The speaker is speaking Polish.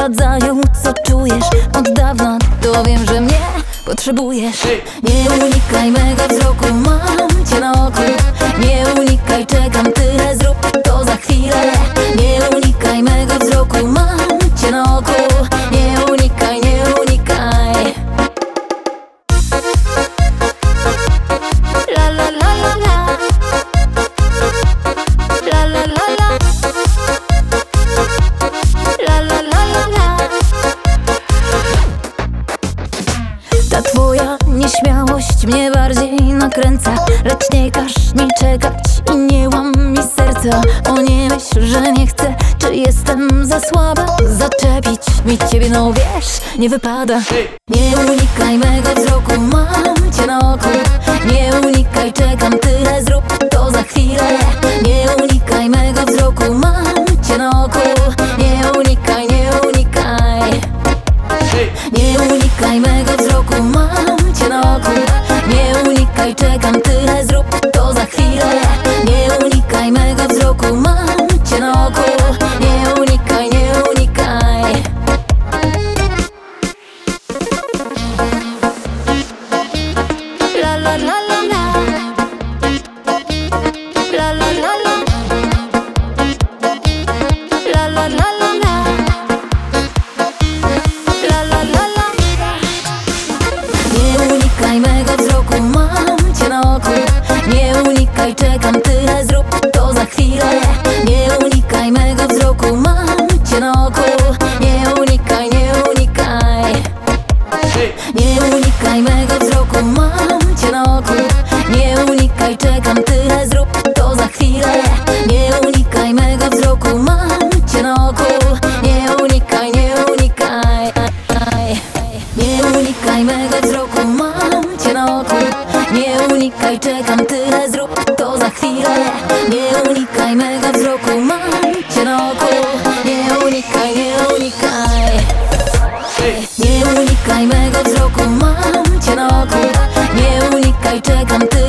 zdradzają co czujesz? Od dawna to wiem, że mnie potrzebujesz. Nie unikaj mego Twoja nieśmiałość mnie bardziej nakręca Lecz nie każ mi czekać i nie łam mi serca O nie myśl, że nie chcę, czy jestem za słaba. Zaczepić mi ciebie, no wiesz, nie wypada. Nie unikaj mego wzroku, mam cię na oku. Nie unikaj, czekam, tyle mego wzroku, mam mam cię na oku Nie unikaj, nie unikaj Nie unikaj mego wzroku, mam cię na oku Nie unikaj, czekam, tyle zrób to za chwilę Nie unikaj mego wzroku, mam cię na oku Nie unikaj, nie unikaj Nie unikaj mego wzroku, mam cię na oku Nie unikaj, czekam, tyle zrób te canté